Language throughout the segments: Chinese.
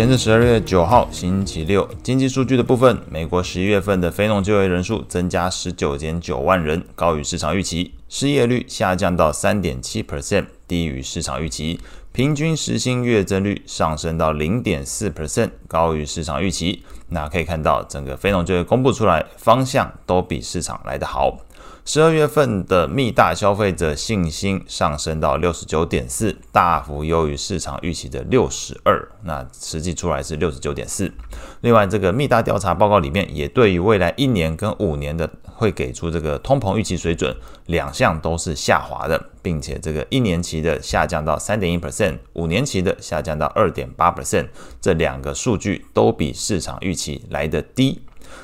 今天是十二月九号，星期六。经济数据的部分，美国十一月份的非农就业人数增加十九点九万人，高于市场预期。失业率下降到三点七 percent，低于市场预期。平均时薪月增率上升到零点四 percent，高于市场预期。那可以看到，整个非农就业公布出来，方向都比市场来得好。十二月份的密大消费者信心上升到六十九点四，大幅优于市场预期的六十二，那实际出来是六十九点四。另外，这个密大调查报告里面也对于未来一年跟五年的会给出这个通膨预期水准，两项都是下滑的，并且这个一年期的下降到三点一 percent，五年期的下降到二点八 percent，这两个数据都比市场预期来得低。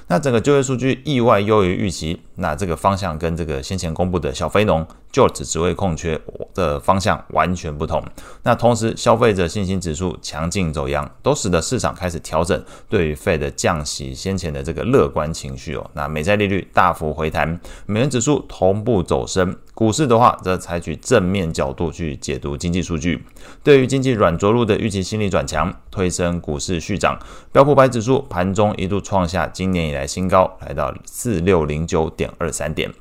那整个就业数据意外优于预期，那这个方向跟这个先前公布的小非农就职职位空缺的方向完全不同。那同时，消费者信心指数强劲走扬，都使得市场开始调整对于 Fed 降息先前的这个乐观情绪哦。那美债利率大幅回弹，美元指数同步走升。股市的话，则采取正面角度去解读经济数据。对于经济软着陆的预期心理转强，推升股市续涨。标普百指数盘中一度创下今年以来新高，来到四六零九点二三点。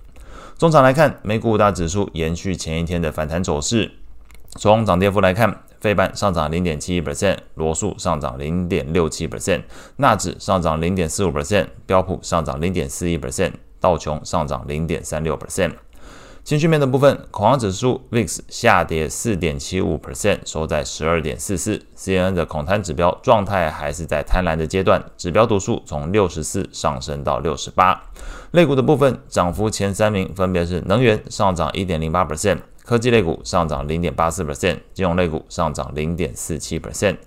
中场来看，美股五大指数延续前一天的反弹走势。从涨跌幅来看，费半上涨零点七一 percent，罗素上涨零点六七 percent，纳指上涨零点四五 percent，标普上涨零点四一 percent，道琼上涨零点三六 percent。情绪面的部分，恐慌指数 VIX 下跌四点七五 percent，收在十二点四四。CNN 的恐贪指标状态还是在贪婪的阶段，指标读数从六十四上升到六十八。类股的部分，涨幅前三名分别是能源上涨一点零八 percent，科技类股上涨零点八四 percent，金融类股上涨零点四七 percent。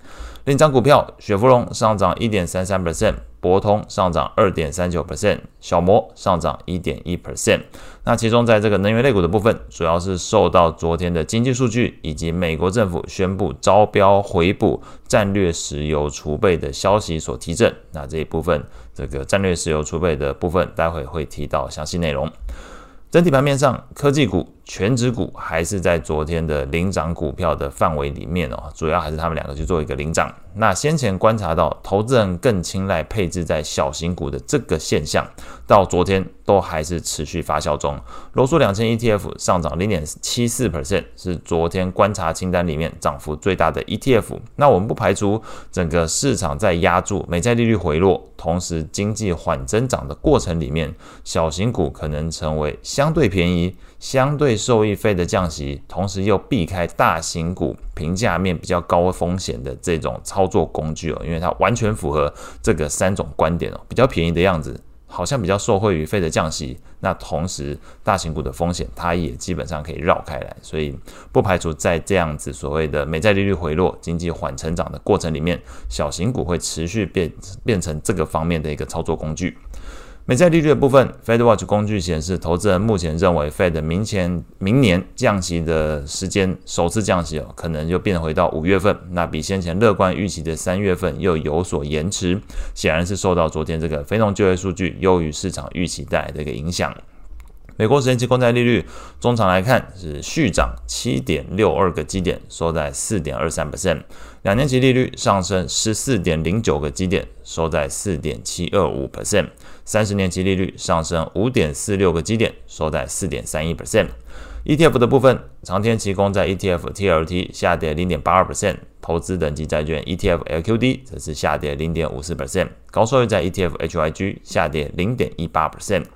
另一张股票，雪佛龙上涨一点三三 percent。博通上涨二点三九 percent，小摩上涨一点一 percent。那其中在这个能源类股的部分，主要是受到昨天的经济数据以及美国政府宣布招标回补战略石油储备的消息所提振。那这一部分，这个战略石油储备的部分，待会会提到详细内容。整体盘面上，科技股、全指股还是在昨天的领涨股票的范围里面哦，主要还是他们两个去做一个领涨。那先前观察到，投资人更青睐配置在小型股的这个现象，到昨天都还是持续发酵中。罗素两千 ETF 上涨零点七四 percent，是昨天观察清单里面涨幅最大的 ETF。那我们不排除整个市场在压住美债利率回落，同时经济缓增长的过程里面，小型股可能成为相对便宜。相对受益费的降息，同时又避开大型股评价面比较高风险的这种操作工具哦，因为它完全符合这个三种观点哦，比较便宜的样子，好像比较受惠于费的降息，那同时大型股的风险它也基本上可以绕开来，所以不排除在这样子所谓的美债利率回落、经济缓成长的过程里面，小型股会持续变变成这个方面的一个操作工具。美债利率的部分，FedWatch 工具显示，投资人目前认为 Fed 明前明年降息的时间首次降息哦，可能又变回到五月份，那比先前乐观预期的三月份又有所延迟，显然是受到昨天这个非农就业数据优于市场预期带来的一个影响。美国十年期公债利率中长来看是续涨七点六二个基点，收在四点二三 percent。两年期利率上升十四点零九个基点，收在四点七二五 percent。三十年期利率上升五点四六个基点，收在四点三一 percent。ETF 的部分，长天期公债 ETF TLT 下跌零点八二 percent，投资等级债券 ETF LQD 则是下跌零点五四 percent，高收益债 ETF HYG 下跌零点一八 percent。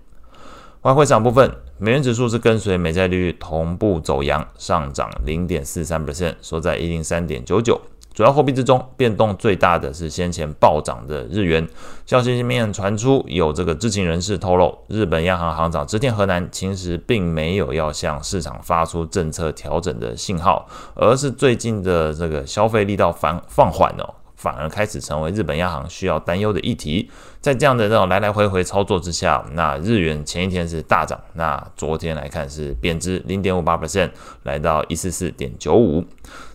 外汇市场部分，美元指数是跟随美债利率同步走扬，上涨零点四三 percent，收在一零三点九九。主要货币之中，变动最大的是先前暴涨的日元。消息面传出，有这个知情人士透露，日本央行行长植田和男其实并没有要向市场发出政策调整的信号，而是最近的这个消费力道放放缓哦，反而开始成为日本央行需要担忧的议题。在这样的这种来来回回操作之下，那日元前一天是大涨，那昨天来看是贬值零点五八 percent，来到一四四点九五。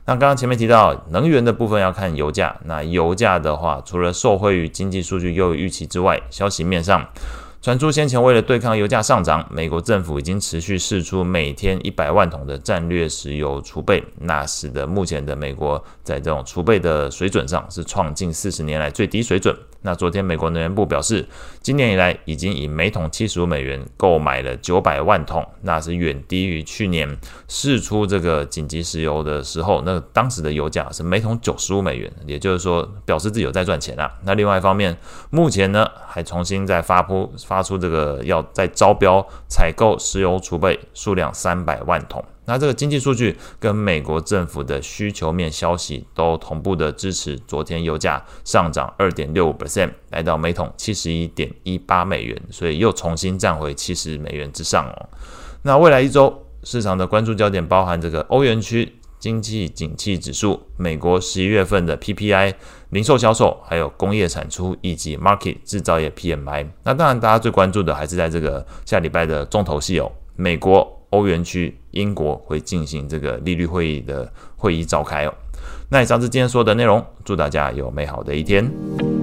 那刚刚前面提到能源的部分要看油价，那油价的话，除了受惠于经济数据优于预期之外，消息面上，传出先前为了对抗油价上涨，美国政府已经持续释出每天一百万桶的战略石油储备，那使得目前的美国在这种储备的水准上是创近四十年来最低水准。那昨天美国能源部表示，今年以来已经以每桶七十五美元购买了九百万桶，那是远低于去年释出这个紧急石油的时候，那当时的油价是每桶九十五美元，也就是说表示自己有在赚钱啊。那另外一方面，目前呢还重新在发布发出这个要再招标采购石油储备数量三百万桶。那这个经济数据跟美国政府的需求面消息都同步的支持，昨天油价上涨二点六五 percent，来到每桶七十一点一八美元，所以又重新站回七十美元之上哦。那未来一周市场的关注焦点包含这个欧元区经济景气指数、美国十一月份的 PPI、零售销售，还有工业产出以及 Market 制造业 PMI。那当然，大家最关注的还是在这个下礼拜的重头戏哦，美国。欧元区、英国会进行这个利率会议的会议召开哦。那以上是今天说的内容，祝大家有美好的一天。